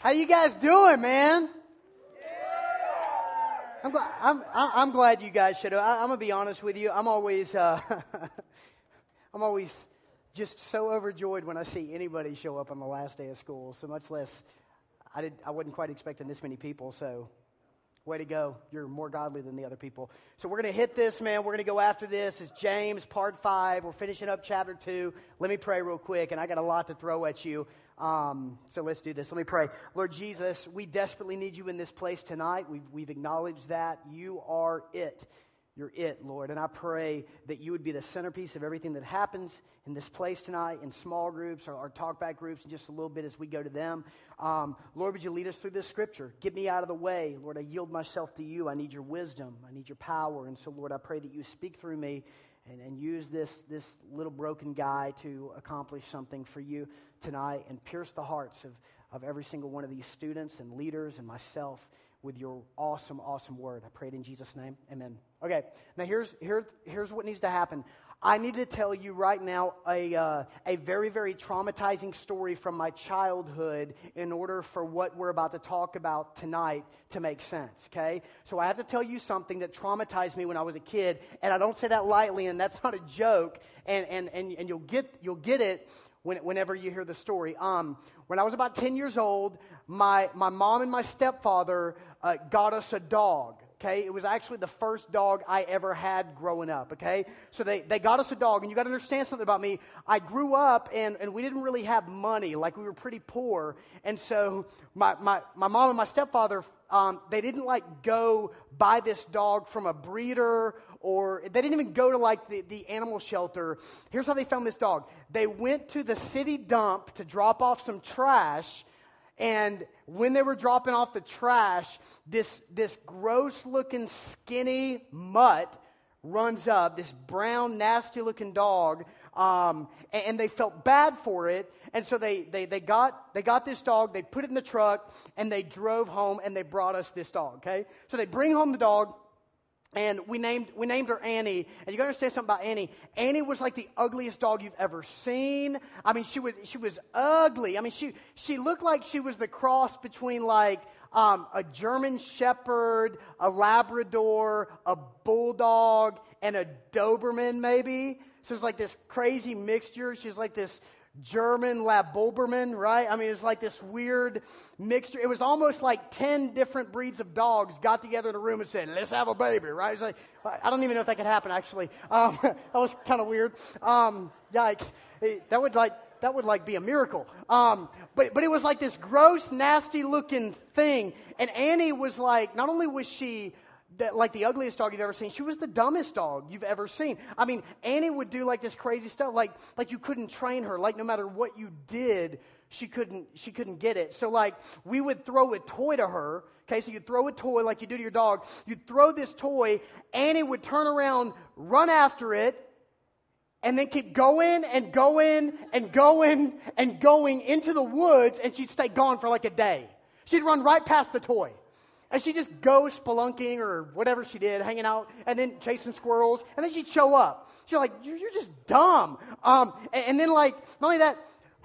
How you guys doing, man? I'm, glad, I'm, I'm glad you guys showed up. I, am gonna be honest with you. I'm always, uh, I'm always just so overjoyed when I see anybody show up on the last day of school. So much less, I did, I wasn't quite expecting this many people. So Way to go. You're more godly than the other people. So we're going to hit this, man. We're going to go after this. It's James, part five. We're finishing up chapter two. Let me pray real quick, and I got a lot to throw at you. Um, so let's do this. Let me pray. Lord Jesus, we desperately need you in this place tonight. We've, we've acknowledged that. You are it. You're it, Lord. And I pray that you would be the centerpiece of everything that happens in this place tonight, in small groups or, or talkback groups, in just a little bit as we go to them. Um, Lord, would you lead us through this scripture? Get me out of the way. Lord, I yield myself to you. I need your wisdom, I need your power. And so, Lord, I pray that you speak through me and, and use this, this little broken guy to accomplish something for you tonight and pierce the hearts of, of every single one of these students and leaders and myself with your awesome, awesome word. I pray it in Jesus' name. Amen. Okay, now here's, here, here's what needs to happen. I need to tell you right now a, uh, a very, very traumatizing story from my childhood in order for what we're about to talk about tonight to make sense, okay? So I have to tell you something that traumatized me when I was a kid, and I don't say that lightly, and that's not a joke, and, and, and, and you'll, get, you'll get it when, whenever you hear the story. Um, when I was about 10 years old, my, my mom and my stepfather uh, got us a dog okay? It was actually the first dog I ever had growing up, okay? So they, they got us a dog, and you got to understand something about me. I grew up, and, and we didn't really have money. Like, we were pretty poor. And so my, my, my mom and my stepfather, um, they didn't, like, go buy this dog from a breeder or they didn't even go to like the, the animal shelter. Here's how they found this dog. They went to the city dump to drop off some trash and when they were dropping off the trash, this, this gross looking, skinny mutt runs up, this brown, nasty looking dog, um, and, and, they felt bad for it. And so they, they, they, got, they got this dog, they put it in the truck, and they drove home and they brought us this dog, okay? So they bring home the dog. And we named, we named her Annie. And you gotta understand something about Annie. Annie was like the ugliest dog you've ever seen. I mean, she was, she was ugly. I mean, she, she looked like she was the cross between like um, a German Shepherd, a Labrador, a Bulldog, and a Doberman, maybe. So it's like this crazy mixture. She's like this German Lab Labulberman, right? I mean, it was like this weird mixture. It was almost like 10 different breeds of dogs got together in a room and said, let's have a baby, right? Like, I don't even know if that could happen, actually. Um, that was kind of weird. Um, yikes. It, that would like, that would like be a miracle. Um, but, but it was like this gross, nasty looking thing. And Annie was like, not only was she that, like the ugliest dog you've ever seen. She was the dumbest dog you've ever seen. I mean, Annie would do like this crazy stuff, like like you couldn't train her. Like no matter what you did, she couldn't she couldn't get it. So like we would throw a toy to her. Okay, so you throw a toy like you do to your dog. You'd throw this toy. Annie would turn around, run after it. And then keep going and going and going and going into the woods, and she'd stay gone for like a day. She'd run right past the toy. And she'd just go spelunking or whatever she did, hanging out, and then chasing squirrels, and then she'd show up. She's like, You're, you're just dumb. Um, and, and, then, like, not only that,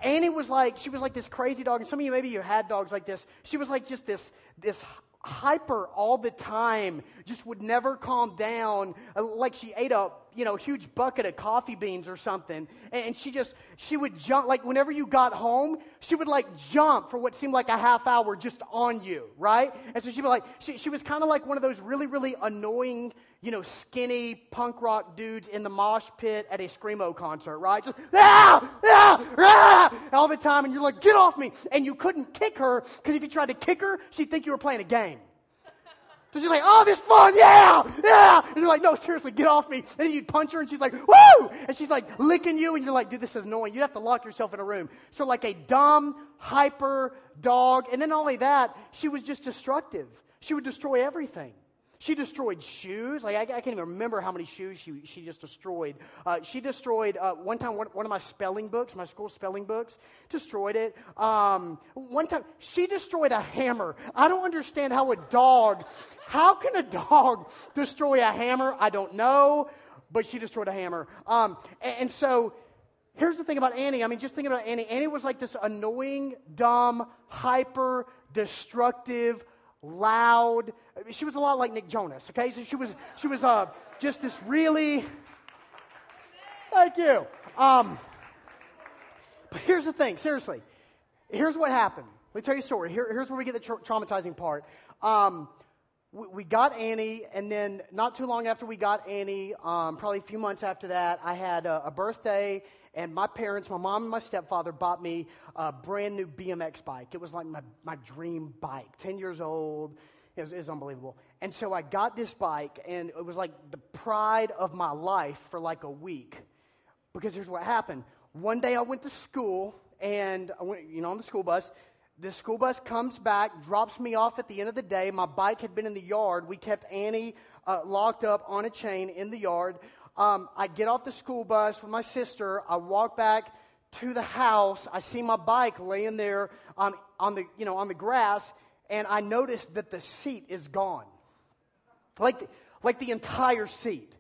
Annie was like, she was like this crazy dog, and some of you maybe you had dogs like this. She was like just this, this hyper all the time, just would never calm down, uh, like she ate a you know huge bucket of coffee beans or something, and she just she would jump like whenever you got home, she would like jump for what seemed like a half hour just on you, right? And so she'd be like, she, she was kind of like one of those really really annoying you know, skinny punk rock dudes in the mosh pit at a Screamo concert, right? Just, ah, ah, ah, all the time, and you're like, get off me. And you couldn't kick her, because if you tried to kick her, she'd think you were playing a game. So she's like, oh, this fun, yeah, yeah. And you're like, no, seriously, get off me. And you'd punch her, and she's like, woo! And she's like licking you, and you're like, dude, this is annoying. You'd have to lock yourself in a room. So, like a dumb, hyper dog. And then, not only that, she was just destructive. She would destroy everything. She destroyed shoes. Like, I, I, can't even remember how many shoes she, she just destroyed. Uh, she destroyed, uh, one time, one, one, of my spelling books, my school spelling books, destroyed it. Um, one time, she destroyed a hammer. I don't understand how a dog, how can a dog destroy a hammer? I don't know, but she destroyed a hammer. Um, and, and so, here's the thing about Annie. I mean, just think about Annie. Annie was like this annoying, dumb, hyper, destructive, loud. She was a lot like Nick Jonas, okay? So she was, she was uh, just this really, thank you. Um, but here's the thing, seriously. Here's what happened. Let me tell you a story. Here, here's where we get the tra- traumatizing part. Um, we, we, got Annie, and then not too long after we got Annie, um, probably a few months after that, I had a, a birthday, and my parents, my mom and my stepfather, bought me a brand new BMX bike. It was like my, my dream bike. 10 years old. It was, it was, unbelievable. And so I got this bike, and it was like the pride of my life for like a week. Because here's what happened. One day I went to school, and I went, you know, on the school bus. The school bus comes back, drops me off at the end of the day. My bike had been in the yard. We kept Annie uh, locked up on a chain in the yard. Um, I get off the school bus with my sister. I walk back to the house. I see my bike laying there on, on, the, you know, on the grass, and I notice that the seat is gone. Like, like the entire seat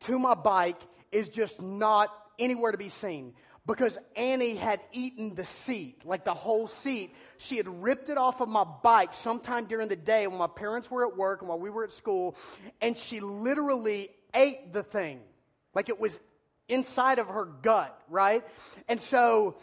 to my bike is just not anywhere to be seen because Annie had eaten the seat, like the whole seat. She had ripped it off of my bike sometime during the day when my parents were at work and while we were at school, and she literally ate the thing. Like it was inside of her gut, right? And so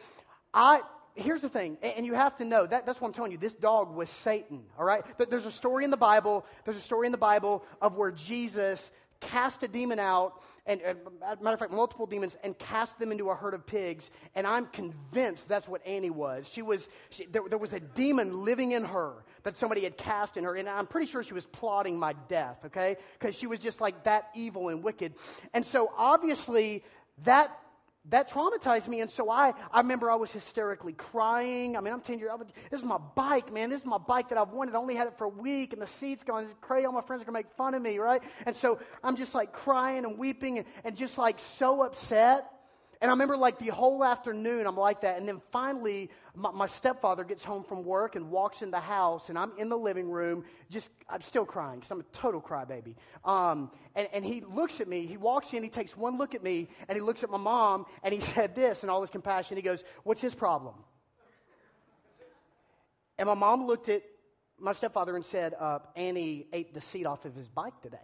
I here's the thing, and you have to know that that's what I'm telling you. This dog was Satan, all right? But there's a story in the Bible, there's a story in the Bible of where Jesus cast a demon out, and matter of fact, multiple demons, and cast them into a herd of pigs. And I'm convinced that's what Annie was. She was she, there, there was a demon living in her that somebody had cast in her, and I'm pretty sure she was plotting my death. Okay, because she was just like that evil and wicked. And so obviously that that traumatized me. And so I, I remember I was hysterically crying. I mean, I'm 10 years old. This is my bike, man. This is my bike that I've wanted. I only had it for a week, and the seat's gone. It's crazy. All my friends are going to make fun of me, right? And so I'm just like crying and weeping and, and just like so upset. And I remember like the whole afternoon, I'm like that. And then finally, my, my, stepfather gets home from work and walks in the house, and I'm in the living room, just, I'm still crying because I'm a total crybaby. Um, and, and he looks at me, he walks in, he takes one look at me, and he looks at my mom, and he said this in all his compassion. He goes, What's his problem? And my mom looked at my stepfather and said, uh, Annie ate the seat off of his bike today.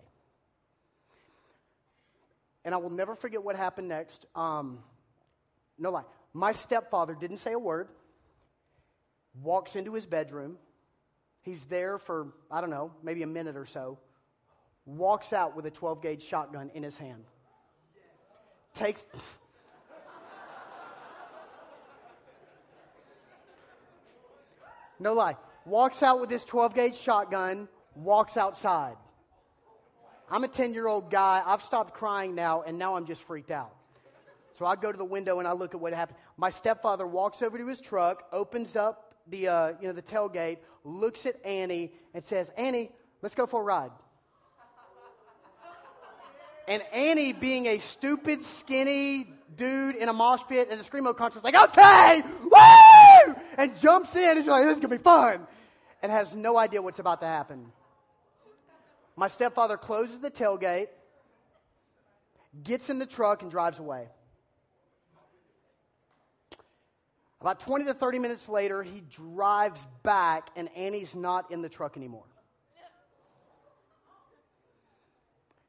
And I will never forget what happened next. Um, no lie. My stepfather didn't say a word, walks into his bedroom. He's there for, I don't know, maybe a minute or so. Walks out with a 12 gauge shotgun in his hand. Takes. no lie. Walks out with his 12 gauge shotgun, walks outside. I'm a 10 year old guy. I've stopped crying now, and now I'm just freaked out. So I go to the window and I look at what happened. My stepfather walks over to his truck, opens up the, uh, you know, the tailgate, looks at Annie, and says, Annie, let's go for a ride. And Annie, being a stupid, skinny dude in a mosh pit at a Screamo concert, is like, okay, woo! And jumps in. He's like, this is going to be fun. And has no idea what's about to happen. My stepfather closes the tailgate, gets in the truck, and drives away. About 20 to 30 minutes later, he drives back, and Annie's not in the truck anymore.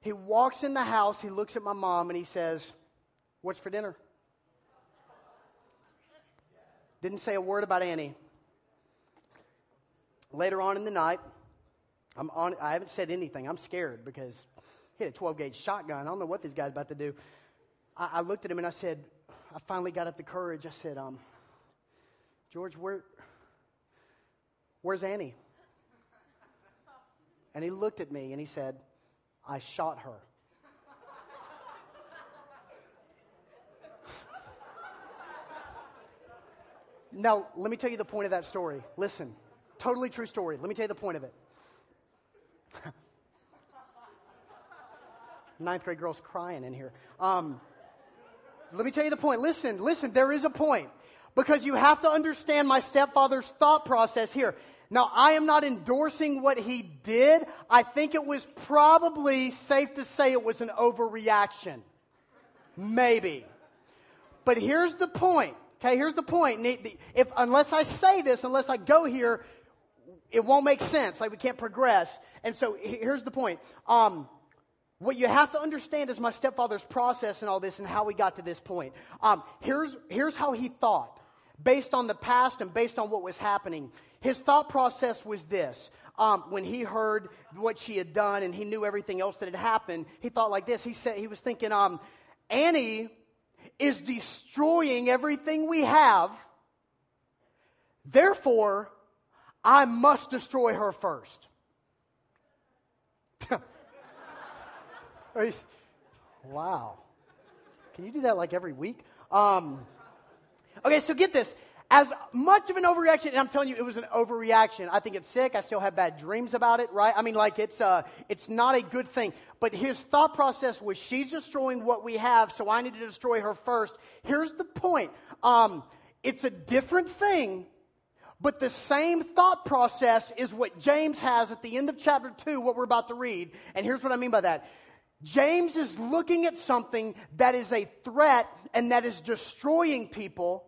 He walks in the house, he looks at my mom, and he says, What's for dinner? Didn't say a word about Annie. Later on in the night, I'm on, I haven't said anything. I'm scared because he had a 12 gauge shotgun. I don't know what this guy's about to do. I, I, looked at him and I said, I finally got up the courage. I said, um, George, where, where's Annie? And he looked at me and he said, I shot her. now, let me tell you the point of that story. Listen, totally true story. Let me tell you the point of it. Ninth grade girls crying in here. Um, let me tell you the point. Listen, listen, there is a point. Because you have to understand my stepfather's thought process here. Now, I am not endorsing what he did. I think it was probably safe to say it was an overreaction. Maybe. but here's the point. Okay, here's the point. If unless I say this, unless I go here, it won't make sense. Like we can't progress. And so here's the point. Um, what you have to understand is my stepfather's process and all this and how we got to this point. Um, here's, here's how he thought, based on the past and based on what was happening. His thought process was this. Um, when he heard what she had done and he knew everything else that had happened, he thought like this. He said he was thinking, um, Annie is destroying everything we have. Therefore, I must destroy her first. wow. Can you do that like every week? Um, okay, so get this. As much of an overreaction, and I'm telling you, it was an overreaction. I think it's sick. I still have bad dreams about it, right? I mean, like, it's, uh, it's not a good thing. But his thought process was she's destroying what we have, so I need to destroy her first. Here's the point um, it's a different thing but the same thought process is what James has at the end of chapter 2, what we're about to read. And here's what I mean by that James is looking at something that is a threat and that is destroying people.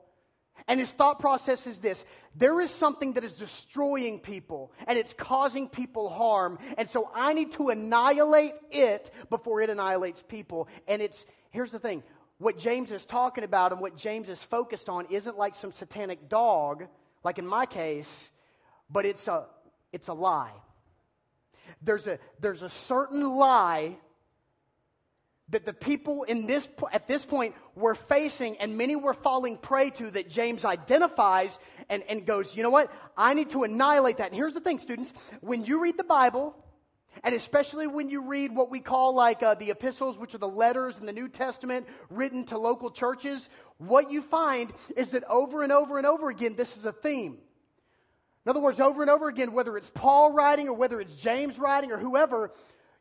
And his thought process is this there is something that is destroying people and it's causing people harm. And so I need to annihilate it before it annihilates people. And it's, here's the thing what James is talking about and what James is focused on isn't like some satanic dog like in my case, but it's a, it's a lie. There's a, there's a certain lie that the people in this, at this point were facing and many were falling prey to that James identifies and, and goes, you know what? I need to annihilate that. And here's the thing, students. When you read the Bible, and especially when you read what we call like uh, the epistles, which are the letters in the New Testament written to local churches, what you find is that over and over and over again, this is a theme. In other words, over and over again, whether it's Paul writing or whether it's James writing or whoever,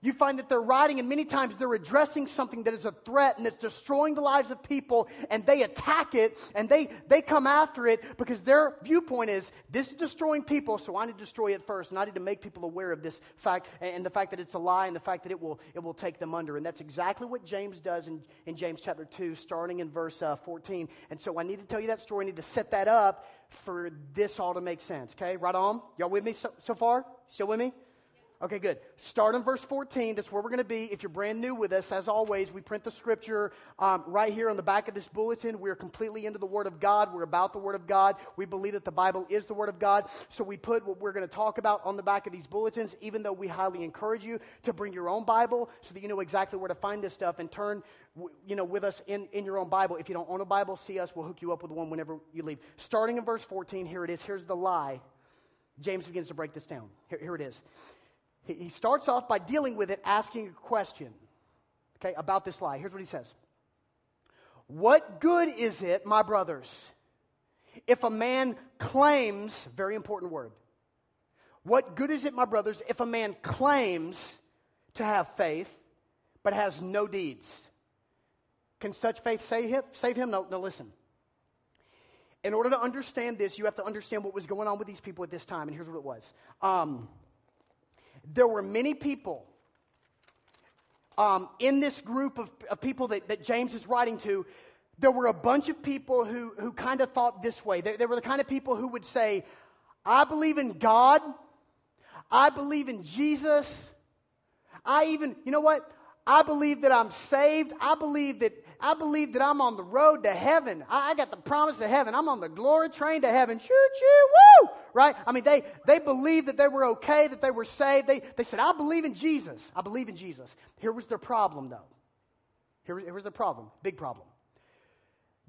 you find that they're writing, and many times they're addressing something that is a threat and that's destroying the lives of people, and they attack it and they, they come after it because their viewpoint is this is destroying people, so I need to destroy it first, and I need to make people aware of this fact and the fact that it's a lie and the fact that it will, it will take them under. And that's exactly what James does in, in James chapter 2, starting in verse uh, 14. And so I need to tell you that story, I need to set that up for this all to make sense, okay? Right on? Y'all with me so, so far? Still with me? Okay, good. Start in verse 14. That's where we're going to be. If you're brand new with us, as always, we print the scripture um, right here on the back of this bulletin. We're completely into the Word of God. We're about the Word of God. We believe that the Bible is the Word of God. So we put what we're going to talk about on the back of these bulletins, even though we highly encourage you to bring your own Bible so that you know exactly where to find this stuff and turn you know, with us in, in your own Bible. If you don't own a Bible, see us. We'll hook you up with one whenever you leave. Starting in verse 14, here it is. Here's the lie. James begins to break this down. Here, here it is he starts off by dealing with it, asking a question, okay, about this lie. Here's what he says What good is it, my brothers, if a man claims, very important word, what good is it, my brothers, if a man claims to have faith but has no deeds? Can such faith save him? Save him? No, no, listen. In order to understand this, you have to understand what was going on with these people at this time, and here's what it was. Um, there were many people um, in this group of, of people that, that James is writing to. There were a bunch of people who, who kind of thought this way. They, they were the kind of people who would say, I believe in God. I believe in Jesus. I even, you know what? I believe that I'm saved. I believe that I believe that I'm on the road to heaven. I, I got the promise of heaven. I'm on the glory train to heaven. Choo choo, woo! Right? I mean, they, they believed that they were okay, that they were saved. They, they said, I believe in Jesus. I believe in Jesus. Here was their problem, though. Here, here was their problem. Big problem.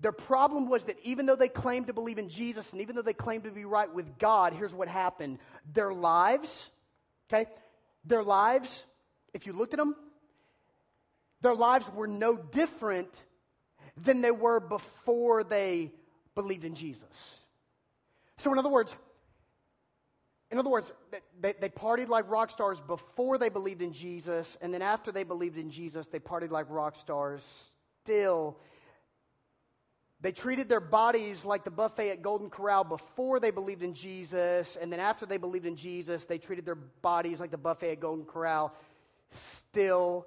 Their problem was that even though they claimed to believe in Jesus and even though they claimed to be right with God, here's what happened. Their lives, okay, their lives, if you looked at them, their lives were no different than they were before they believed in Jesus. So, in other words, in other words, they, they partied like rock stars before they believed in Jesus, and then after they believed in Jesus, they partied like rock stars still. They treated their bodies like the buffet at Golden Corral before they believed in Jesus, and then after they believed in Jesus, they treated their bodies like the buffet at Golden Corral still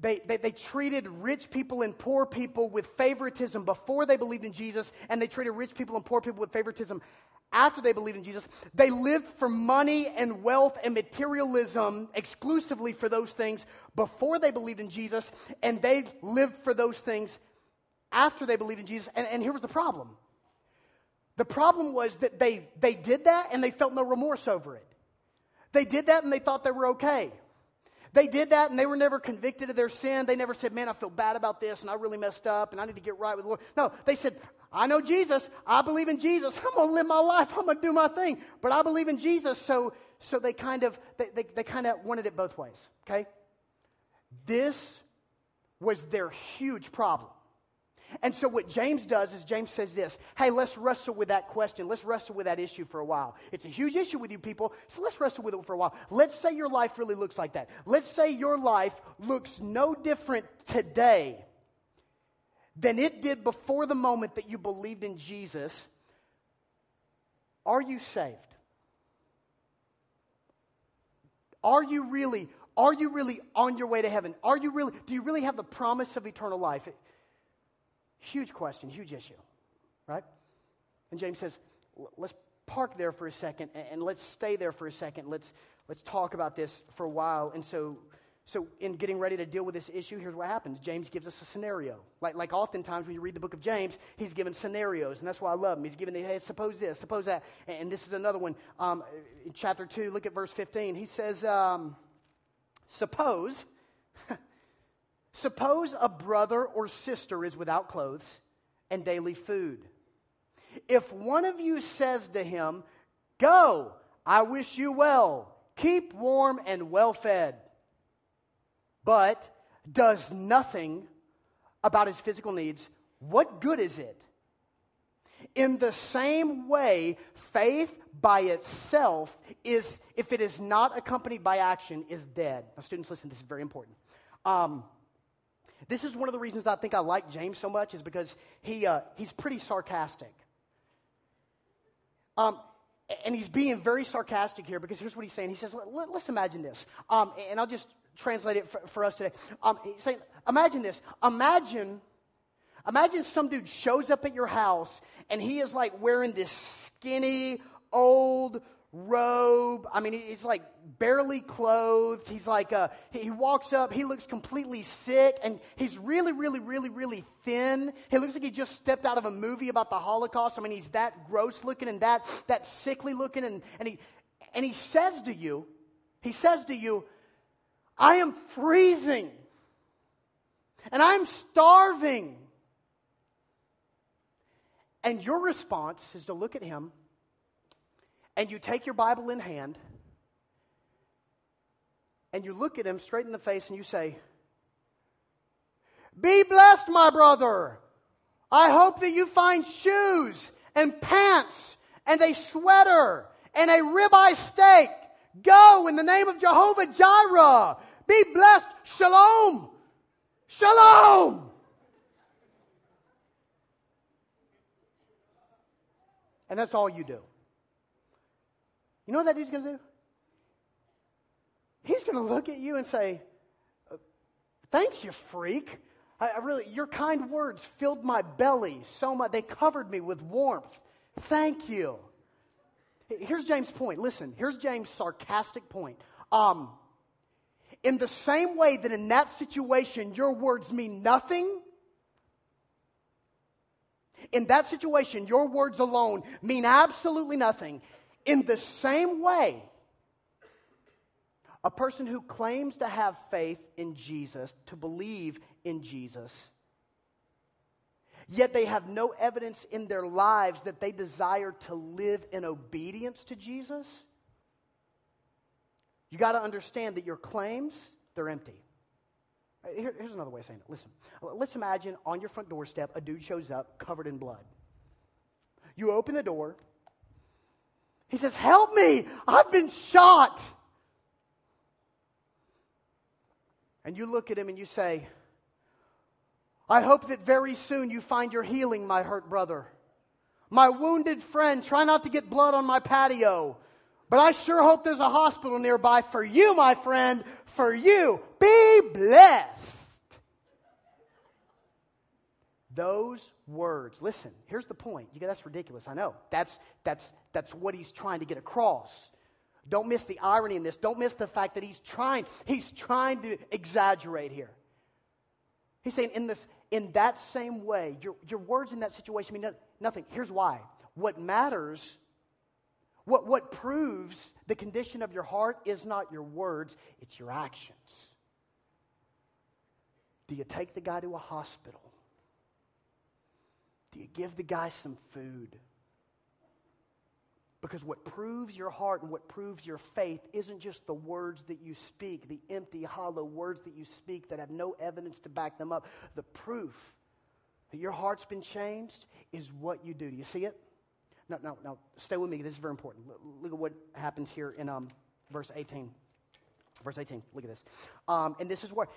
they, they, they, treated rich people and poor people with favoritism before they believed in Jesus, and they treated rich people and poor people with favoritism after they believed in Jesus. They lived for money and wealth and materialism exclusively for those things before they believed in Jesus, and they lived for those things after they believed in Jesus. And, and here was the problem the problem was that they, they did that and they felt no remorse over it. They did that and they thought they were okay. They did that and they were never convicted of their sin. They never said, Man, I feel bad about this and I really messed up and I need to get right with the Lord. No, they said, I know Jesus. I believe in Jesus. I'm going to live my life. I'm going to do my thing. But I believe in Jesus. So, so they kind of, they, they, they kind of wanted it both ways, okay? This was their huge problem. And so, what James does is James says this Hey, let's wrestle with that question. Let's wrestle with that issue for a while. It's a huge issue with you people, so let's wrestle with it for a while. Let's say your life really looks like that. Let's say your life looks no different today than it did before the moment that you believed in Jesus. Are you saved? Are you really are you really on your way to heaven? Are you really do you really have the promise of eternal life? Huge question, huge issue, right? And James says, let's park there for a second and let's stay there for a second. Let's, let's talk about this for a while. And so, so, in getting ready to deal with this issue, here's what happens. James gives us a scenario. Like, like oftentimes when you read the book of James, he's given scenarios, and that's why I love him. He's given, the, hey, suppose this, suppose that. And this is another one. Um, in chapter 2, look at verse 15. He says, um, Suppose Suppose a brother or sister is without clothes and daily food. If one of you says to him, Go, I wish you well, keep warm and well fed, but does nothing about his physical needs, what good is it? In the same way, faith by itself is, if it is not accompanied by action, is dead. Now, students, listen, this is very important. Um, this is one of the reasons I think I like James so much, is because he, uh, he's pretty sarcastic. Um, and he's being very sarcastic here because here's what he's saying. He says, Let, us imagine this. Um, and I'll just translate it for, for us today. Um, he's saying, Imagine this. Imagine, imagine some dude shows up at your house and he is like wearing this skinny, old, robe. I mean, he's like barely clothed. He's like, uh, he walks up, he looks completely sick, and he's really, really, really, really thin. He looks like he just stepped out of a movie about the Holocaust. I mean, he's that gross looking and that, that sickly looking. And, and, he, and he says to you, he says to you, I am freezing and I'm starving. And your response is to look at him and you take your Bible in hand and you look at him straight in the face and you say, Be blessed, my brother. I hope that you find shoes and pants and a sweater and a ribeye steak. Go in the name of Jehovah Jireh. Be blessed. Shalom. Shalom. And that's all you do. You know what that dude's going to do? He's going to look at you and say, uh, Thanks, you freak. I, I really, your kind words filled my belly so much. They covered me with warmth. Thank you. Here's James' point. Listen, here's James' sarcastic point. Um, in the same way that in that situation your words mean nothing, in that situation your words alone mean absolutely nothing. In the same way, a person who claims to have faith in Jesus, to believe in Jesus, yet they have no evidence in their lives that they desire to live in obedience to Jesus, you got to understand that your claims, they're empty. Here, here's another way of saying it. Listen, let's imagine on your front doorstep a dude shows up covered in blood. You open the door, he says, Help me! I've been shot! And you look at him and you say, I hope that very soon you find your healing, my hurt brother. My wounded friend, try not to get blood on my patio. But I sure hope there's a hospital nearby for you, my friend, for you. Be blessed. Those words, listen, here's the point. You that's ridiculous. I know. That's, that's, that's what he's trying to get across. Don't miss the irony in this. Don't miss the fact that he's trying, he's trying to exaggerate here. He's saying in this, in that same way, your, your words in that situation mean nothing. Here's why. What matters, what, what proves the condition of your heart is not your words, it's your actions. Do you take the guy to a hospital? Do you give the guy some food? Because what proves your heart and what proves your faith isn't just the words that you speak, the empty, hollow words that you speak that have no evidence to back them up. The proof that your heart's been changed is what you do. Do you see it? No, no, no. Stay with me. This is very important. Look at what happens here in um, verse 18. Verse 18. Look at this. Um, and this is what,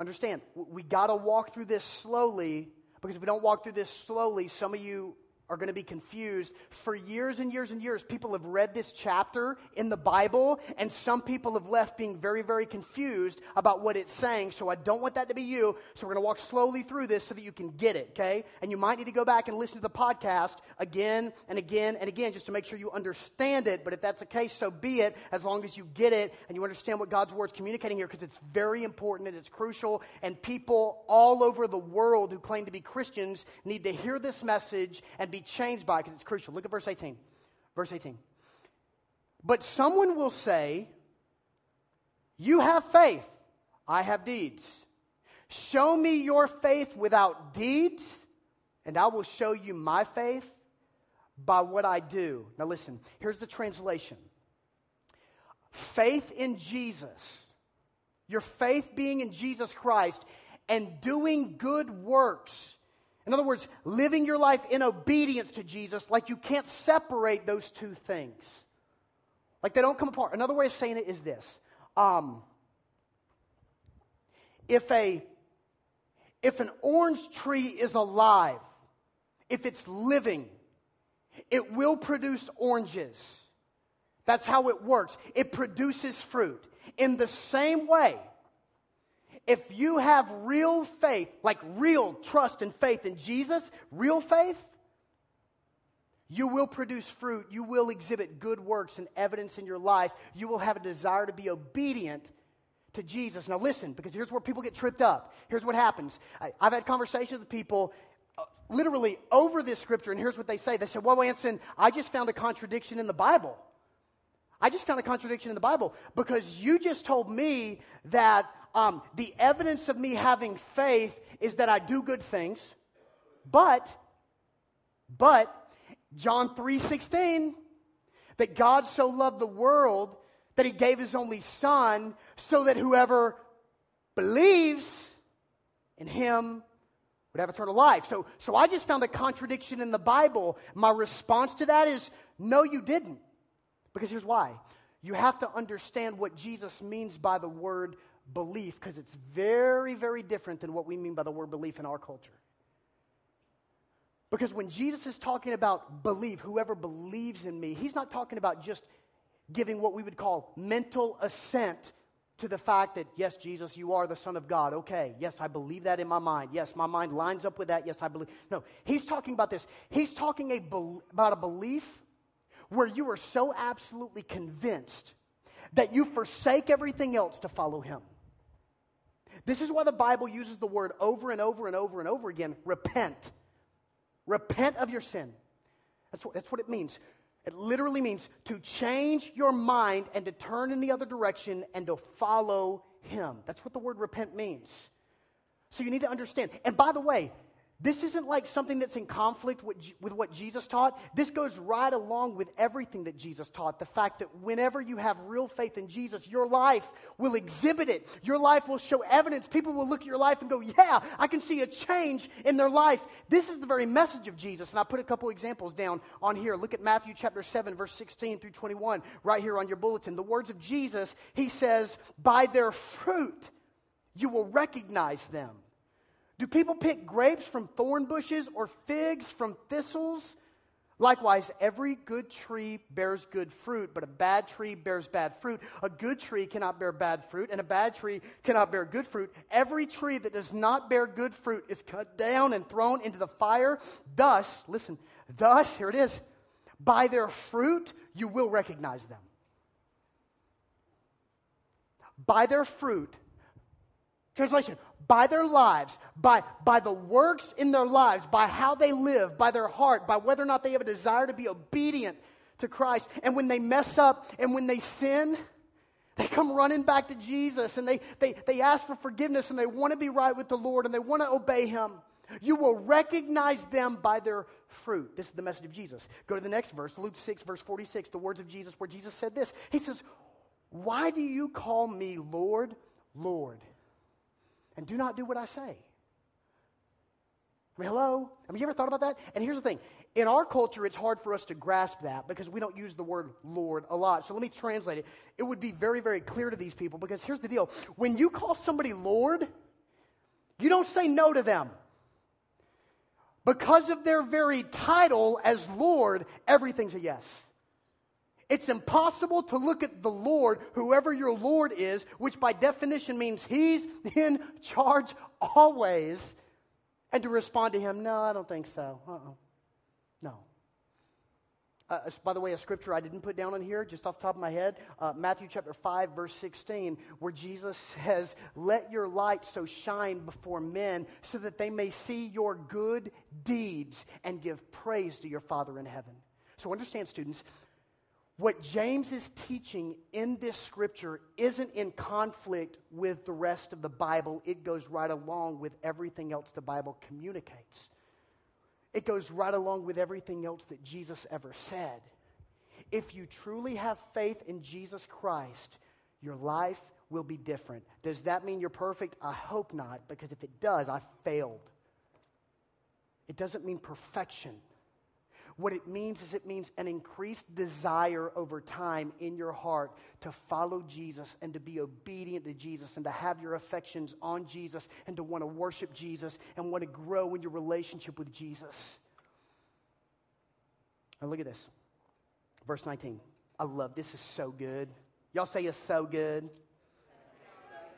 understand, we got to walk through this slowly because if we don't walk through this slowly, some of you are going to be confused. For years and years and years, people have read this chapter in the Bible, and some people have left being very, very confused about what it's saying. So I don't want that to be you. So we're going to walk slowly through this so that you can get it, okay? And you might need to go back and listen to the podcast again and again and again just to make sure you understand it. But if that's the case, so be it, as long as you get it and you understand what God's word is communicating here, because it's very important and it's crucial. And people all over the world who claim to be Christians need to hear this message and be be changed by because it's crucial. Look at verse 18. Verse 18. But someone will say, You have faith, I have deeds. Show me your faith without deeds, and I will show you my faith by what I do. Now, listen, here's the translation faith in Jesus, your faith being in Jesus Christ, and doing good works in other words, living your life in obedience to Jesus, like you can't separate those two things. Like they don't come apart. Another way of saying it is this um, if, a, if an orange tree is alive, if it's living, it will produce oranges. That's how it works. It produces fruit. In the same way, if you have real faith, like real trust and faith in Jesus, real faith, you will produce fruit. You will exhibit good works and evidence in your life. You will have a desire to be obedient to Jesus. Now, listen, because here's where people get tripped up. Here's what happens I, have had conversations with people uh, literally over this scripture, and here's what they say. They say, Well, Anson, I just found a contradiction in the Bible. I just found a contradiction in the Bible because you just told me that um, the evidence of me having faith is that I do good things, but, but, John 3 16, that God so loved the world that he gave his only son so that whoever believes in him would have eternal life. So, so I just found a contradiction in the Bible. My response to that is no, you didn't. Because here's why. You have to understand what Jesus means by the word belief because it's very, very different than what we mean by the word belief in our culture. Because when Jesus is talking about believe, whoever believes in me, he's not talking about just giving what we would call mental assent to the fact that, yes, Jesus, you are the Son of God. Okay, yes, I believe that in my mind. Yes, my mind lines up with that. Yes, I believe. No, he's talking about this. He's talking a be- about a belief where you are so absolutely convinced that you forsake everything else to follow him. This is why the Bible uses the word over and over and over and over again repent. Repent of your sin. That's what, that's what it means. It literally means to change your mind and to turn in the other direction and to follow Him. That's what the word repent means. So you need to understand. And by the way, this isn't like something that's in conflict with, with what Jesus taught. This goes right along with everything that Jesus taught. The fact that whenever you have real faith in Jesus, your life will exhibit it. Your life will show evidence. People will look at your life and go, Yeah, I can see a change in their life. This is the very message of Jesus. And I put a couple examples down on here. Look at Matthew chapter 7, verse 16 through 21, right here on your bulletin. The words of Jesus, he says, By their fruit you will recognize them. Do people pick grapes from thorn bushes or figs from thistles? Likewise, every good tree bears good fruit, but a bad tree bears bad fruit. A good tree cannot bear bad fruit, and a bad tree cannot bear good fruit. Every tree that does not bear good fruit is cut down and thrown into the fire. Thus, listen, thus, here it is, by their fruit you will recognize them. By their fruit Translation, by their lives, by, by the works in their lives, by how they live, by their heart, by whether or not they have a desire to be obedient to Christ. And when they mess up and when they sin, they come running back to Jesus and they, they, they ask for forgiveness and they want to be right with the Lord and they want to obey Him. You will recognize them by their fruit. This is the message of Jesus. Go to the next verse, Luke 6, verse 46, the words of Jesus, where Jesus said this. He says, Why do you call me Lord, Lord? And do not do what I say. I mean, hello? Mean, you ever thought about that? And here's the thing in our culture, it's hard for us to grasp that because we don't use the word Lord a lot. So let me translate it. It would be very, very clear to these people because here's the deal when you call somebody Lord, you don't say no to them. Because of their very title as Lord, everything's a yes. It's impossible to look at the Lord, whoever your Lord is, which by definition means He's in charge always, and to respond to Him, no, I don't think so. Uh-uh. No. Uh, by the way, a scripture I didn't put down on here, just off the top of my head, uh, Matthew chapter 5, verse 16, where Jesus says, Let your light so shine before men so that they may see your good deeds and give praise to your Father in heaven. So understand, students, what James is teaching in this scripture isn't in conflict with the rest of the Bible. It goes right along with everything else the Bible communicates. It goes right along with everything else that Jesus ever said. If you truly have faith in Jesus Christ, your life will be different. Does that mean you're perfect? I hope not, because if it does, I failed. It doesn't mean perfection. What it means is it means an increased desire over time in your heart to follow Jesus and to be obedient to Jesus and to have your affections on Jesus and to want to worship Jesus and want to grow in your relationship with Jesus. Now look at this. Verse 19. I love this is so good. Y'all say it's so good.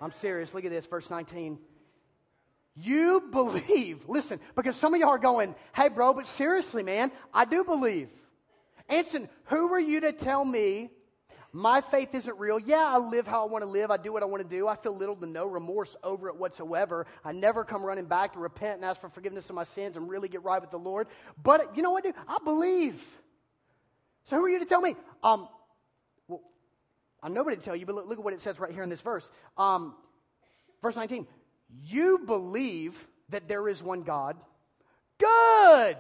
I'm serious. Look at this, verse 19. You believe. Listen, because some of y'all are going, hey, bro, but seriously, man, I do believe. Anson, who are you to tell me my faith isn't real? Yeah, I live how I want to live. I do what I want to do. I feel little to no remorse over it whatsoever. I never come running back to repent and ask for forgiveness of my sins and really get right with the Lord. But you know what, dude? I believe. So who are you to tell me? Um, well, I'm nobody to tell you, but look, look, at what it says right here in this verse. Um, verse 19. You believe that there is one God. Good.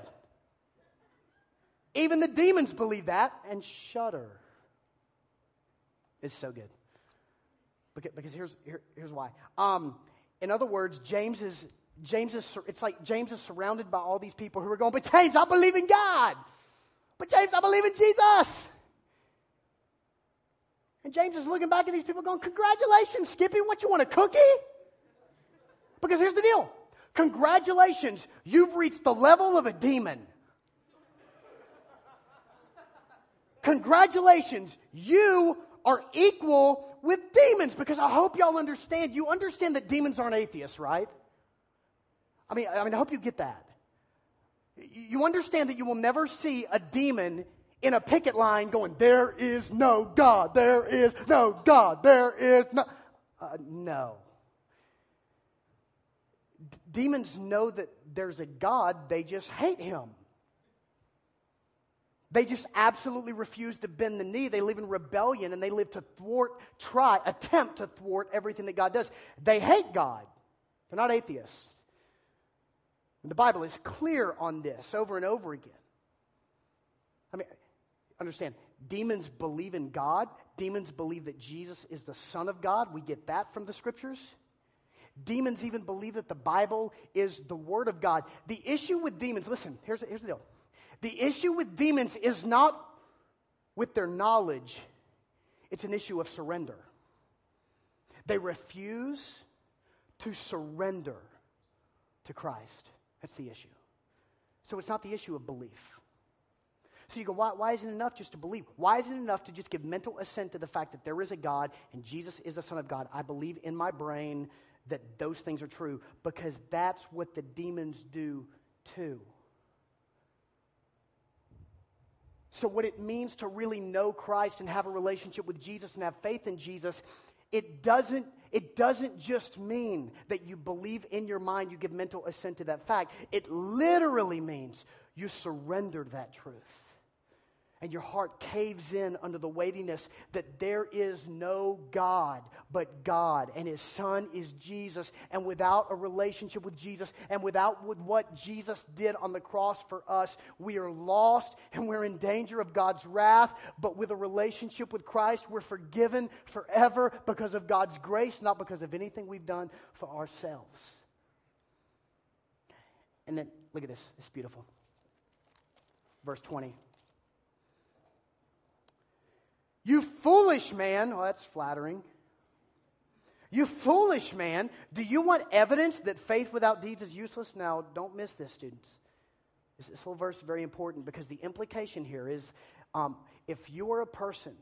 Even the demons believe that and shudder. It's so good. Because, here's, here, here's why. Um, in other words, James is, James is, it's like James is surrounded by all these people who are going, but James, I believe in God. But James, I believe in Jesus. And James is looking back at these people going, congratulations, Skippy, what you want, a cookie? Because here's the deal congratulations, you've reached the level of a demon. Congratulations, you are equal with demons because I hope y'all understand. You understand that demons aren't atheists, right? I mean, I mean, I hope you get that. You understand that you will never see a demon in a picket line going, There is no God, there is no God, there is no. Uh, no demons know that there's a God, they just hate him. They just absolutely refuse to bend the knee. They live in rebellion and they live to thwart, try, attempt to thwart everything that God does. They hate God. They're not atheists. The Bible is clear on this over and over again. I mean, understand, demons believe in God. Demons believe that Jesus is the Son of God. We get that from the scriptures. Demons even believe that the Bible is the Word of God. The issue with demons, listen, here's, here's the deal. The issue with demons is not with their knowledge, it's an issue of surrender. They refuse to surrender to Christ. That's the issue. So it's not the issue of belief. So you go, why, why isn't it enough just to believe? Why isn't it enough to just give mental assent to the fact that there is a God and Jesus is the Son of God? I believe in my brain that those things are true because that's what the demons do too. So, what it means to really know Christ and have a relationship with Jesus and have faith in Jesus, it doesn't, it doesn't just mean that you believe in your mind, you give mental assent to that fact. It literally means you surrendered that truth and your heart caves in under the weightiness that there is no God but God, and His Son is Jesus. And without a relationship with Jesus, and without with what Jesus did on the cross for us, we are lost and we're in danger of God's wrath. But with a relationship with Christ, we're forgiven forever because of God's grace, not because of anything we've done for ourselves. And then, look at this, it's beautiful. Verse 20. You foolish man. Well, that's flattering. You foolish man. Do you want evidence that faith without deeds is useless? Now, don't miss this, students. This, little verse is very important because the implication here is um, if you are a person,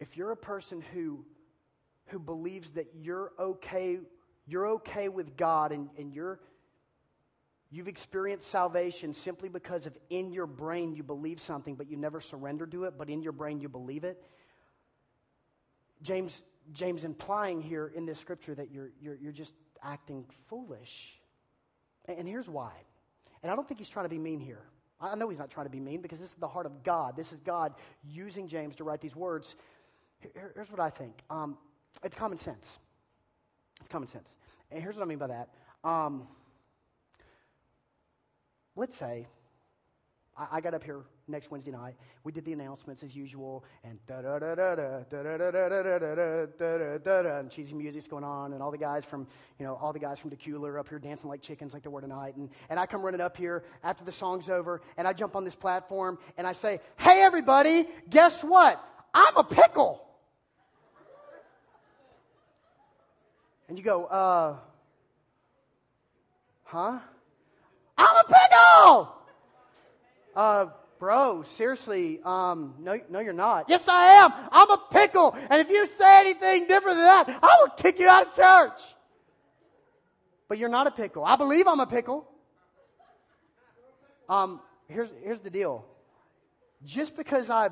if you're a person who, who believes that you're okay, you're okay with God and, and you're You've experienced salvation simply because of in your brain you believe something, but you never surrender to it, but in your brain you believe it. James, James implying here in this scripture that you're, you're, you're just acting foolish. And here's why. And I don't think he's trying to be mean here. I know he's not trying to be mean because this is the heart of God. This is God using James to write these words. Here's what I think um, it's common sense. It's common sense. And here's what I mean by that. Um, let's say I, got up here next Wednesday night. We did the announcements as usual, and da da da da da da da da da da da da da da and cheesy music's going on, and all the guys from you know all the guys from Decula are up here dancing like chickens, like they were tonight, and and I come running up here after the song's over, and I jump on this platform and I say, "Hey everybody, guess what? I'm a pickle." And you go, uh, huh? I'm a pickle! Uh, bro, seriously, um, no, no, you're not. Yes, I am. I'm a pickle. And if you say anything different than that, I will kick you out of church. But you're not a pickle. I believe I'm a pickle. Um, here's, here's the deal. Just because I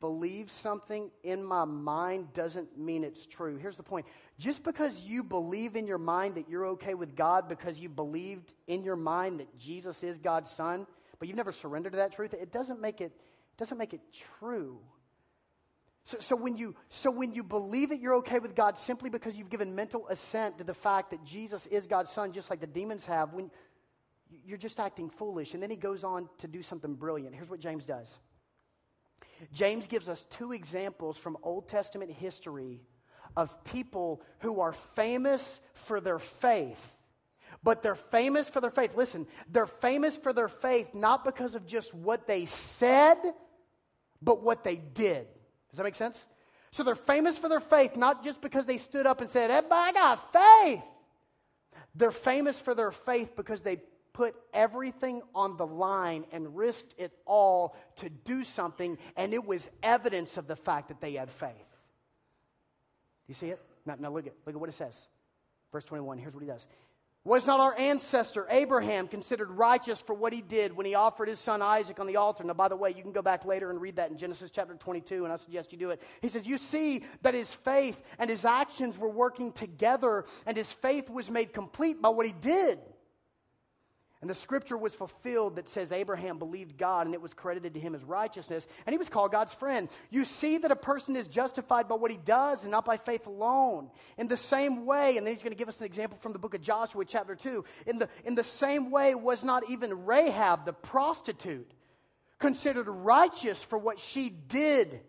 believe something in my mind doesn't mean it's true. Here's the point just because you believe in your mind that you're okay with God because you believed in your mind that Jesus is God's son, but you've never surrendered to that truth, it doesn't make it, doesn't make it true. So, so, when you, so when you believe that you're okay with God simply because you've given mental assent to the fact that Jesus is God's son, just like the demons have, when you're just acting foolish. And then he goes on to do something brilliant. Here's what James does. James gives us two examples from Old Testament history of people who are famous for their faith. But they're famous for their faith. Listen, they're famous for their faith not because of just what they said, but what they did. Does that make sense? So they're famous for their faith not just because they stood up and said, Everybody got faith. They're famous for their faith because they put everything on the line and risked it all to do something, and it was evidence of the fact that they had faith. Do you see it? Now, now look, at, look at what it says. Verse 21, here's what he does. Was not our ancestor Abraham considered righteous for what he did when he offered his son Isaac on the altar? Now, by the way, you can go back later and read that in Genesis chapter 22, and I suggest you do it. He says, You see that his faith and his actions were working together, and his faith was made complete by what he did. And the scripture was fulfilled that says Abraham believed God and it was credited to him as righteousness, and he was called God's friend. You see that a person is justified by what he does and not by faith alone. In the same way, and then he's going to give us an example from the book of Joshua, chapter 2. In the, in the same way, was not even Rahab, the prostitute, considered righteous for what she did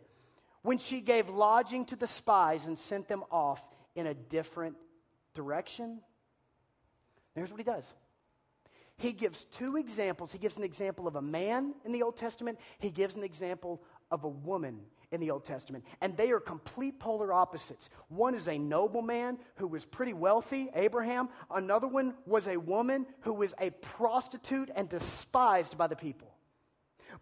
when she gave lodging to the spies and sent them off in a different direction? Here's what he does he gives two examples. He gives an example of a man in the Old Testament, he gives an example of a woman in the Old Testament, and they are complete polar opposites. One is a nobleman who was pretty wealthy, Abraham. Another one was a woman who was a prostitute and despised by the people.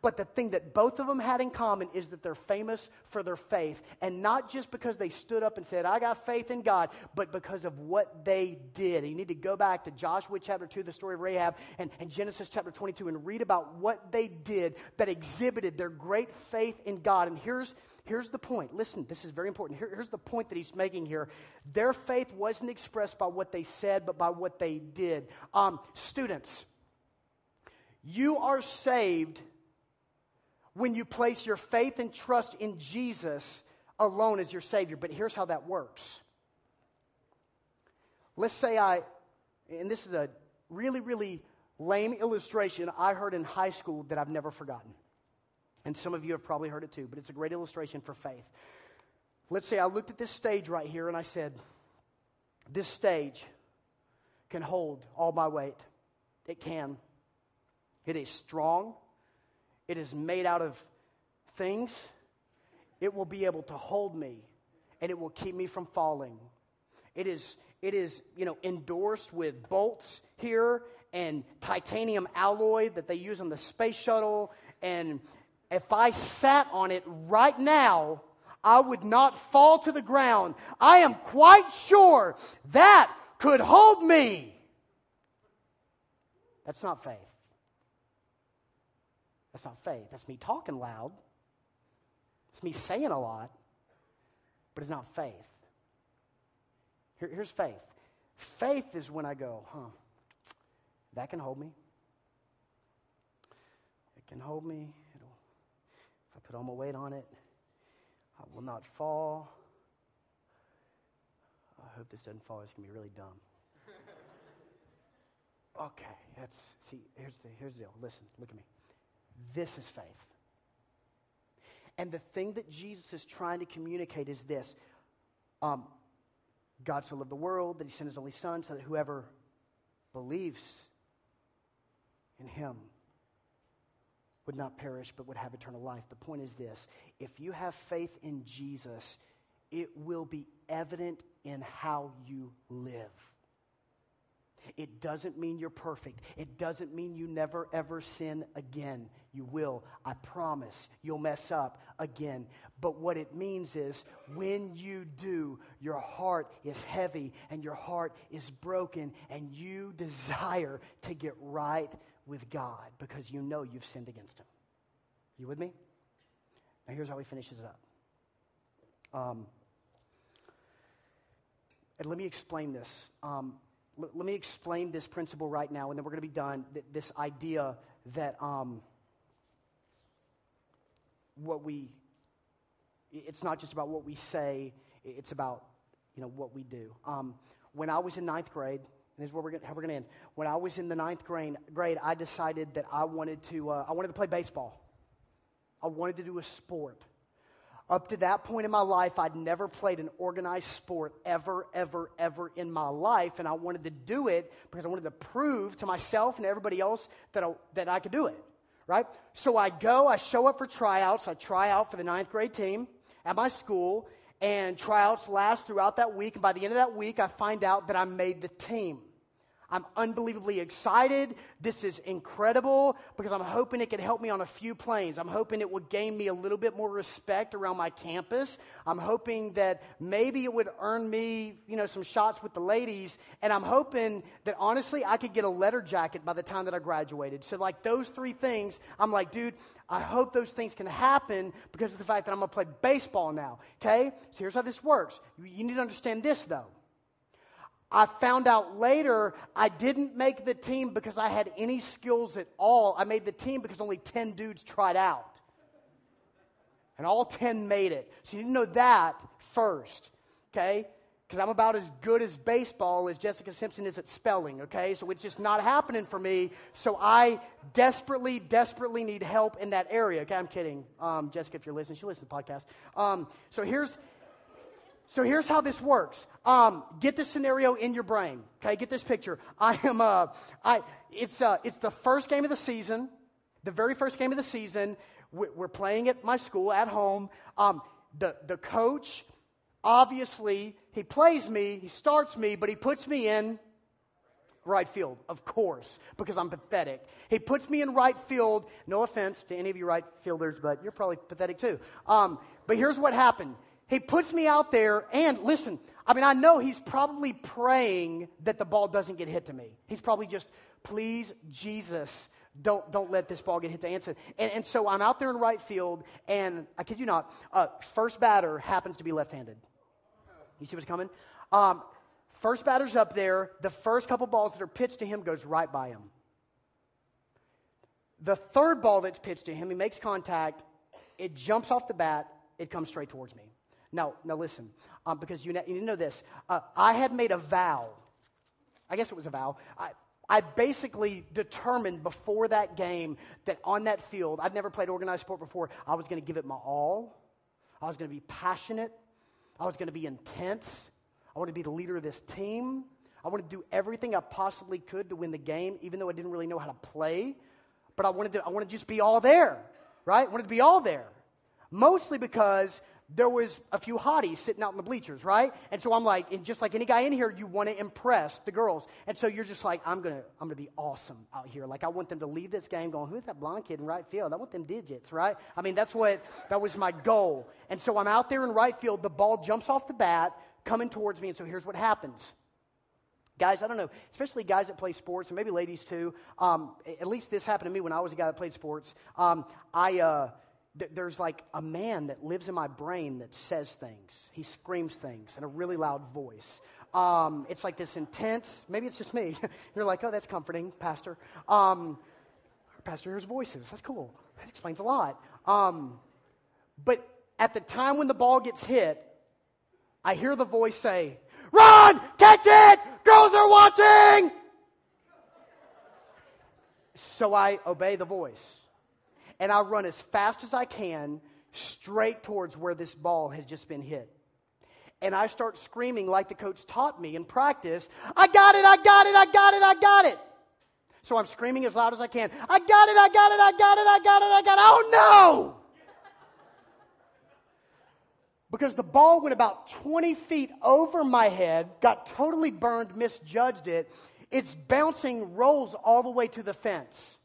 But the thing that both of them had in common is that they're famous for their faith. And not just because they stood up and said, I got faith in God, but because of what they did. you need to go back to Joshua chapter 2, the story of Rahab, and, and Genesis chapter 22, and read about what they did that exhibited their great faith in God. And here's, here's the point. Listen, this is very important. Here, here's the point that he's making here. Their faith wasn't expressed by what they said, but by what they did. Um, students, you are saved when you place your faith and trust in Jesus alone as your Savior. But here's how that works. Let's say I, and this is a really, really lame illustration I heard in high school that I've never forgotten. And some of you have probably heard it too, but it's a great illustration for faith. Let's say I looked at this stage right here and I said, This stage can hold all my weight. It can. It is strong. It is made out of things. It will be able to hold me and it will keep me from falling. It is, it is, you know, endorsed with bolts here and titanium alloy that they use on the space shuttle. And if I sat on it right now, I would not fall to the ground. I am quite sure that could hold me. That's not faith. That's not faith. That's me talking loud. It's me saying a lot, but it's not faith. Here, here's faith faith is when I go, huh, that can hold me. It can hold me. It'll, if I put all my weight on it, I will not fall. I hope this doesn't fall. It's going to be really dumb. okay, that's, see, here's the, here's the deal. Listen, look at me. This is faith. And the thing that Jesus is trying to communicate is this um, God so loved the world that he sent his only Son so that whoever believes in him would not perish but would have eternal life. The point is this if you have faith in Jesus, it will be evident in how you live. It doesn't mean you're perfect. It doesn't mean you never ever sin again. You will. I promise. You'll mess up again. But what it means is when you do, your heart is heavy and your heart is broken and you desire to get right with God because you know you've sinned against Him. You with me? Now, here's how he finishes it up. Um, and let me explain this. Um, l- let me explain this principle right now, and then we're going to be done. Th- this idea that um, what we, it's not just about what we say, it's about, you know, what we do. Um, when I was in ninth grade, and this is where we're gonna, how we're going to end. When I was in the ninth grade, grade I decided that I wanted to, uh, I wanted to play baseball. I wanted to do a sport. Up to that point in my life, I'd never played an organized sport ever, ever, ever in my life. And I wanted to do it because I wanted to prove to myself and everybody else that I, that I could do it right? So I go, I show up for tryouts. I try out for the ninth grade team at my school, and tryouts last throughout that week. And by the end of that week, I find out that I made the team. I'm unbelievably excited. This is incredible because I'm hoping it can help me on a few planes. I'm hoping it will gain me a little bit more respect around my campus. I'm hoping that maybe it would earn me, you know, some shots with the ladies. And I'm hoping that honestly, I could get a letter jacket by the time that I graduated. So, like those three things, I'm like, dude, I hope those things can happen because of the fact that I'm going to play baseball now. Okay? So, here's how this works. You need to understand this, though. I found out later I didn't make the team because I had any skills at all. I made the team because only 10 dudes tried out. And all 10 made it. So you need to know that first, okay? Because I'm about as good as baseball as Jessica Simpson is at spelling, okay? So it's just not happening for me. So I desperately, desperately need help in that area, okay? I'm kidding. Um, Jessica, if you're listening, she listens to the podcast. Um, so here's, so here's how this works. Um, get the scenario in your brain. Okay, get this picture. I am. Uh, I. It's. Uh, it's the first game of the season. The very first game of the season. we're playing at my school at home. Um, the, the coach, obviously, he plays me, he starts me, but he puts me in right field, of course, because I'm pathetic. He puts me in right field. No offense to any of you right fielders, but you're probably pathetic too. Um, but here's what happened. He puts me out there, and listen, I mean, I know he's probably praying that the ball doesn't get hit to me. He's probably just, please, Jesus, don't, don't let this ball get hit to Anson. And, and so I'm out there in right field, and I kid you not, uh, first batter happens to be left handed. You see what's coming? Um, first batter's up there. The first couple balls that are pitched to him goes right by him. The third ball that's pitched to him, he makes contact. It jumps off the bat. It comes straight towards me. Now, now listen, um, because you, you know this. Uh, I had made a vow. I guess it was a vow. I, I basically determined before that game that on that field, I'd never played organized sport before, I was going to give it my all. I was going to be passionate. I was going to be intense. I wanted to be the leader of this team. I wanted to do everything I possibly could to win the game, even though I didn't really know how to play. But I wanted to, I wanted to just be all there, right? I wanted to be all there. Mostly because there was a few hotties sitting out in the bleachers, right? And so I'm like, and just like any guy in here, you want to impress the girls. And so you're just like, I'm gonna, I'm gonna be awesome out here. Like I want them to leave this game going, who's that blonde kid in right field? I want them digits, right? I mean, that's what that was my goal. And so I'm out there in right field, the ball jumps off the bat, coming towards me, and so here's what happens. Guys, I don't know, especially guys that play sports, and maybe ladies too. Um, at least this happened to me when I was a guy that played sports. Um, I, uh, there's like a man that lives in my brain that says things. He screams things in a really loud voice. Um, it's like this intense, maybe it's just me. You're like, oh, that's comforting, Pastor. Um, Pastor hears voices. That's cool. That explains a lot. Um, but at the time when the ball gets hit, I hear the voice say, Run! Catch it! Girls are watching! So I obey the voice and I run as fast as I can straight towards where this ball has just been hit. And I start screaming like the coach taught me in practice I got it, I got it, I got it, I got it. So I'm screaming as loud as I can I got it, I got it, I got it, I got it, I got it. Oh no! Because the ball went about 20 feet over my head, got totally burned, misjudged it. Its bouncing rolls all the way to the fence.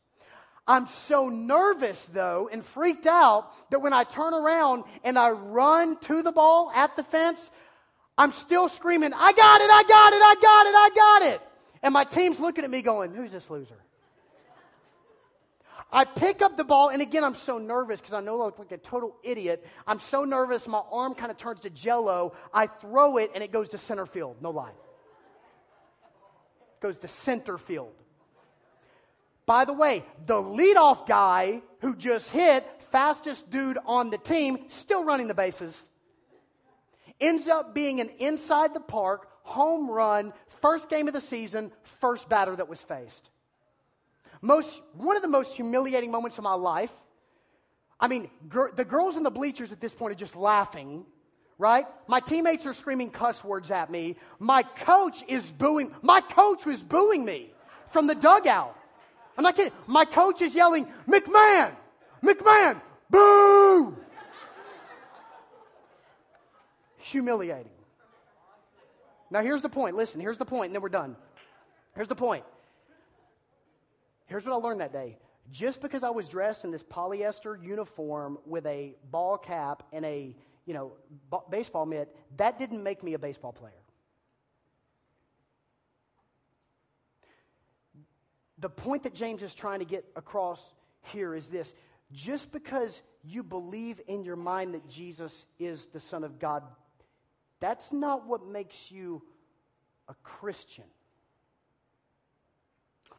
I'm so nervous, though, and freaked out that when I turn around and I run to the ball at the fence, I'm still screaming, I got it, I got it, I got it, I got it. And my team's looking at me going, Who's this loser? I pick up the ball, and again, I'm so nervous because I know I look like a total idiot. I'm so nervous, my arm kind of turns to jello. I throw it, and it goes to center field. No lie. It goes to center field. By the way, the leadoff guy who just hit, fastest dude on the team, still running the bases, ends up being an inside the park home run, first game of the season, first batter that was faced. Most, one of the most humiliating moments of my life. I mean, gr- the girls in the bleachers at this point are just laughing, right? My teammates are screaming cuss words at me. My coach is booing. My coach was booing me from the dugout. I'm not kidding. My coach is yelling, McMahon, McMahon, boo! Humiliating. Now, here's the point. Listen, here's the point, and then we're done. Here's the point. Here's what I learned that day. Just because I was dressed in this polyester uniform with a ball cap and a you know baseball mitt, that didn't make me a baseball player. The point that James is trying to get across here is this just because you believe in your mind that Jesus is the Son of God, that's not what makes you a Christian.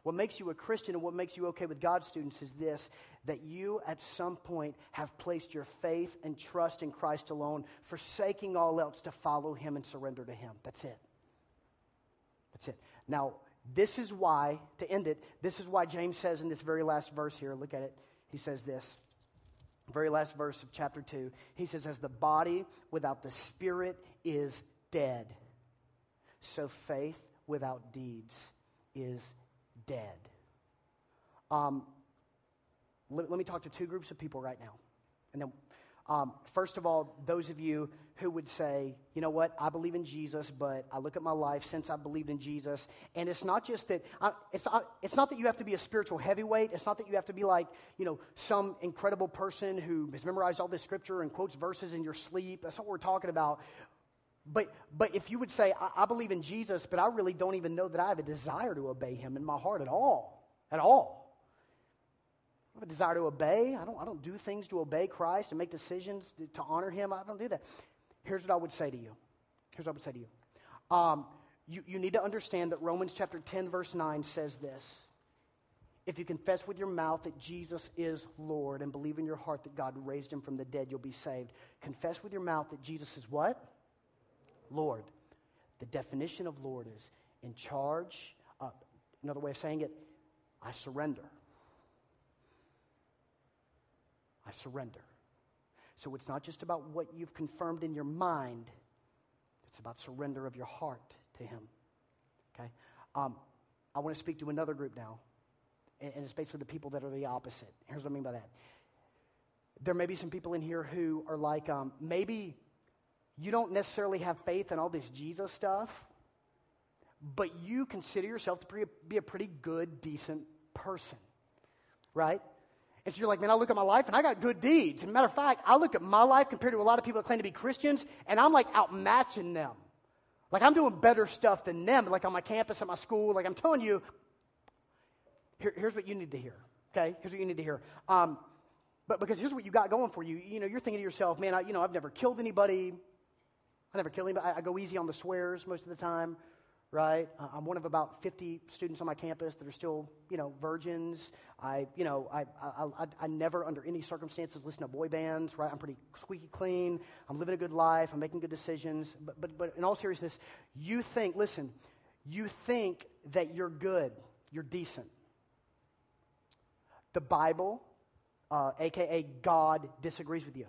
What makes you a Christian and what makes you okay with God's students is this that you at some point have placed your faith and trust in Christ alone, forsaking all else to follow Him and surrender to Him. That's it. That's it. Now, this is why, to end it, this is why James says in this very last verse here, look at it. He says this, very last verse of chapter 2. He says, As the body without the spirit is dead, so faith without deeds is dead. Um, let, let, me talk to two groups of people right now. And then, um, first of all, those of you who would say, you know what, I believe in Jesus, but I look at my life since I believed in Jesus. And it's not just that, I, it's, not, it's not that you have to be a spiritual heavyweight. It's not that you have to be like, you know, some incredible person who has memorized all this scripture and quotes verses in your sleep. That's what we're talking about. But, but if you would say, I, I believe in Jesus, but I really don't even know that I have a desire to obey him in my heart at all, at all. I have a desire to obey. I don't, I don't do things to obey Christ and make decisions to, to honor him. I don't do that. Here's what I would say to you. Here's what I would say to you. Um, you, you need to understand that Romans chapter 10, verse 9 says this. If you confess with your mouth that Jesus is Lord and believe in your heart that God raised him from the dead, you'll be saved. Confess with your mouth that Jesus is what? Lord. The definition of Lord is in charge. Uh, another way of saying it, I surrender. I surrender. So it's not just about what you've confirmed in your mind, it's about surrender of your heart to Him. Okay? Um, I want to speak to another group now, and, and it's basically the people that are the opposite. Here's what I mean by that. There may be some people in here who are like, um, maybe you don't necessarily have faith in all this Jesus stuff, but you consider yourself to be a pretty good, decent person, right? And so you're like, man, I look at my life and I got good deeds. Matter of fact, I look at my life compared to a lot of people that claim to be Christians, and I'm like outmatching them. Like I'm doing better stuff than them, like on my campus, at my school. Like I'm telling you, here, here's what you need to hear. Okay, here's what you need to hear. Um, but because here's what you got going for you. You know, you're thinking to yourself, man, I, you know, I've never killed anybody. I never kill anybody. I, I go easy on the swears most of the time right? I'm one of about 50 students on my campus that are still, you know, virgins. I, you know, I, I, I, I, never, under any circumstances, listen to boy bands, right? I'm pretty squeaky clean. I'm living a good life. I'm making good decisions. But, but, but in all seriousness, you think, listen, you think that you're good, you're decent. The Bible, uh, aka God, disagrees with you.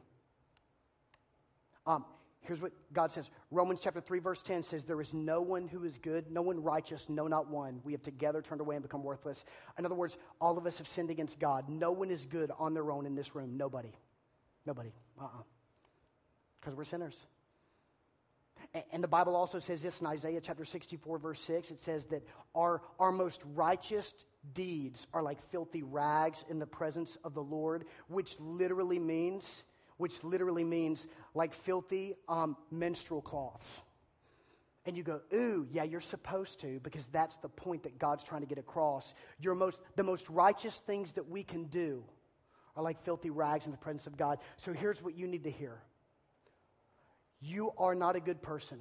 Um, Here's what God says Romans chapter 3, verse 10 says, There is no one who is good, no one righteous, no, not one. We have together turned away and become worthless. In other words, all of us have sinned against God. No one is good on their own in this room. Nobody. Nobody. Uh uh-uh. uh Because we're sinners. And the Bible also says this in Isaiah chapter 64, verse 6. It says that our, our most righteous deeds are like filthy rags in the presence of the Lord, which literally means which literally means like filthy um, menstrual cloths. And you go, ooh, yeah, you're supposed to, because that's the point that God's trying to get across. Your most, the most righteous things that we can do are like filthy rags in the presence of God. So here's what you need to hear you are not a good person.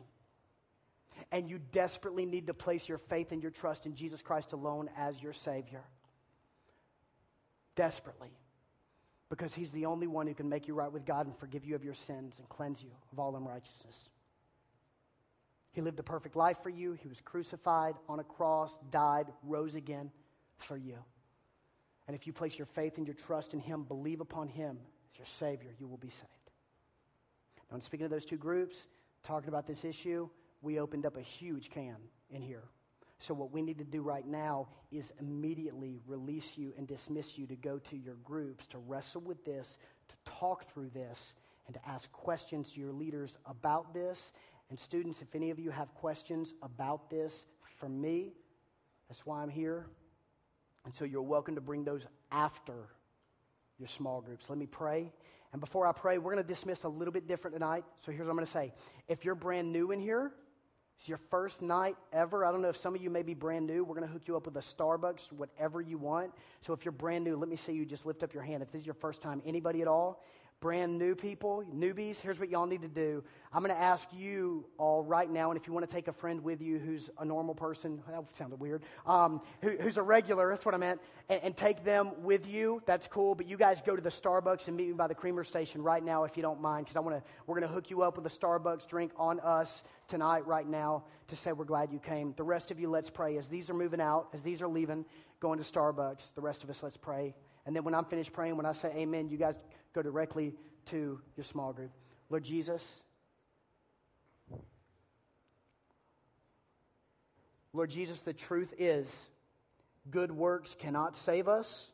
And you desperately need to place your faith and your trust in Jesus Christ alone as your Savior. Desperately because he's the only one who can make you right with God and forgive you of your sins and cleanse you of all unrighteousness. He lived a perfect life for you. He was crucified on a cross, died, rose again for you. And if you place your faith and your trust in him, believe upon him as your Savior, you will be saved. Now, in speaking of those two groups, talking about this issue, we opened up a huge can in here. So, what we need to do right now is immediately release you and dismiss you to go to your groups to wrestle with this, to talk through this, and to ask questions to your leaders about this. And, students, if any of you have questions about this for me, that's why I'm here. And so, you're welcome to bring those after your small groups. Let me pray. And before I pray, we're going to dismiss a little bit different tonight. So, here's what I'm going to say. If you're brand new in here, it's your first night ever. I don't know if some of you may be brand new. We're going to hook you up with a Starbucks, whatever you want. So if you're brand new, let me see you just lift up your hand. If this is your first time, anybody at all? Brand new people, newbies, here's what y'all need to do. I'm going to ask you all right now, and if you want to take a friend with you who's a normal person, that sounded weird, um, who, who's a regular, that's what I meant, and, and, take them with you, that's cool. But you guys go to the Starbucks and meet me by the creamer station right now if you don't mind, because I want to, we're going to hook you up with a Starbucks drink on us tonight, right now, to say we're glad you came. The rest of you, let's pray. As these are moving out, as these are leaving, going to Starbucks, the rest of us, let's pray. And then when I'm finished praying, when I say amen, you guys go directly to your small group. Lord Jesus, Lord Jesus, the truth is good works cannot save us.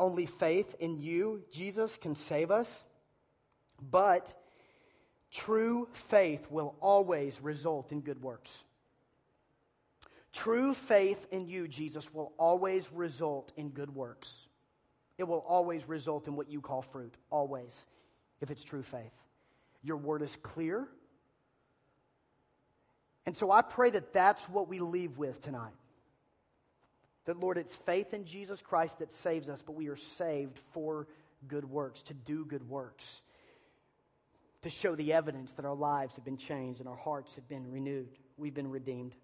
only faith in you, Jesus, can save us. But true faith will always result in good works. True faith in you, Jesus, will always result in good works. It will always result in what you call fruit, always, if it's true faith. Your word is clear. And so I pray that that's what we leave with tonight. That, Lord, it's faith in Jesus Christ that saves us, but we are saved for good works, to do good works, to show the evidence that our lives have been changed and our hearts have been renewed. We've been redeemed.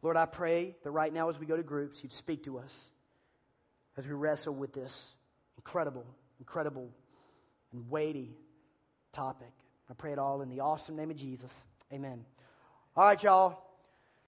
Lord, I pray that right now as we go to groups, you'd speak to us as we wrestle with this incredible, incredible, and weighty topic. I pray it all in the awesome name of Jesus. Amen. All right, y'all.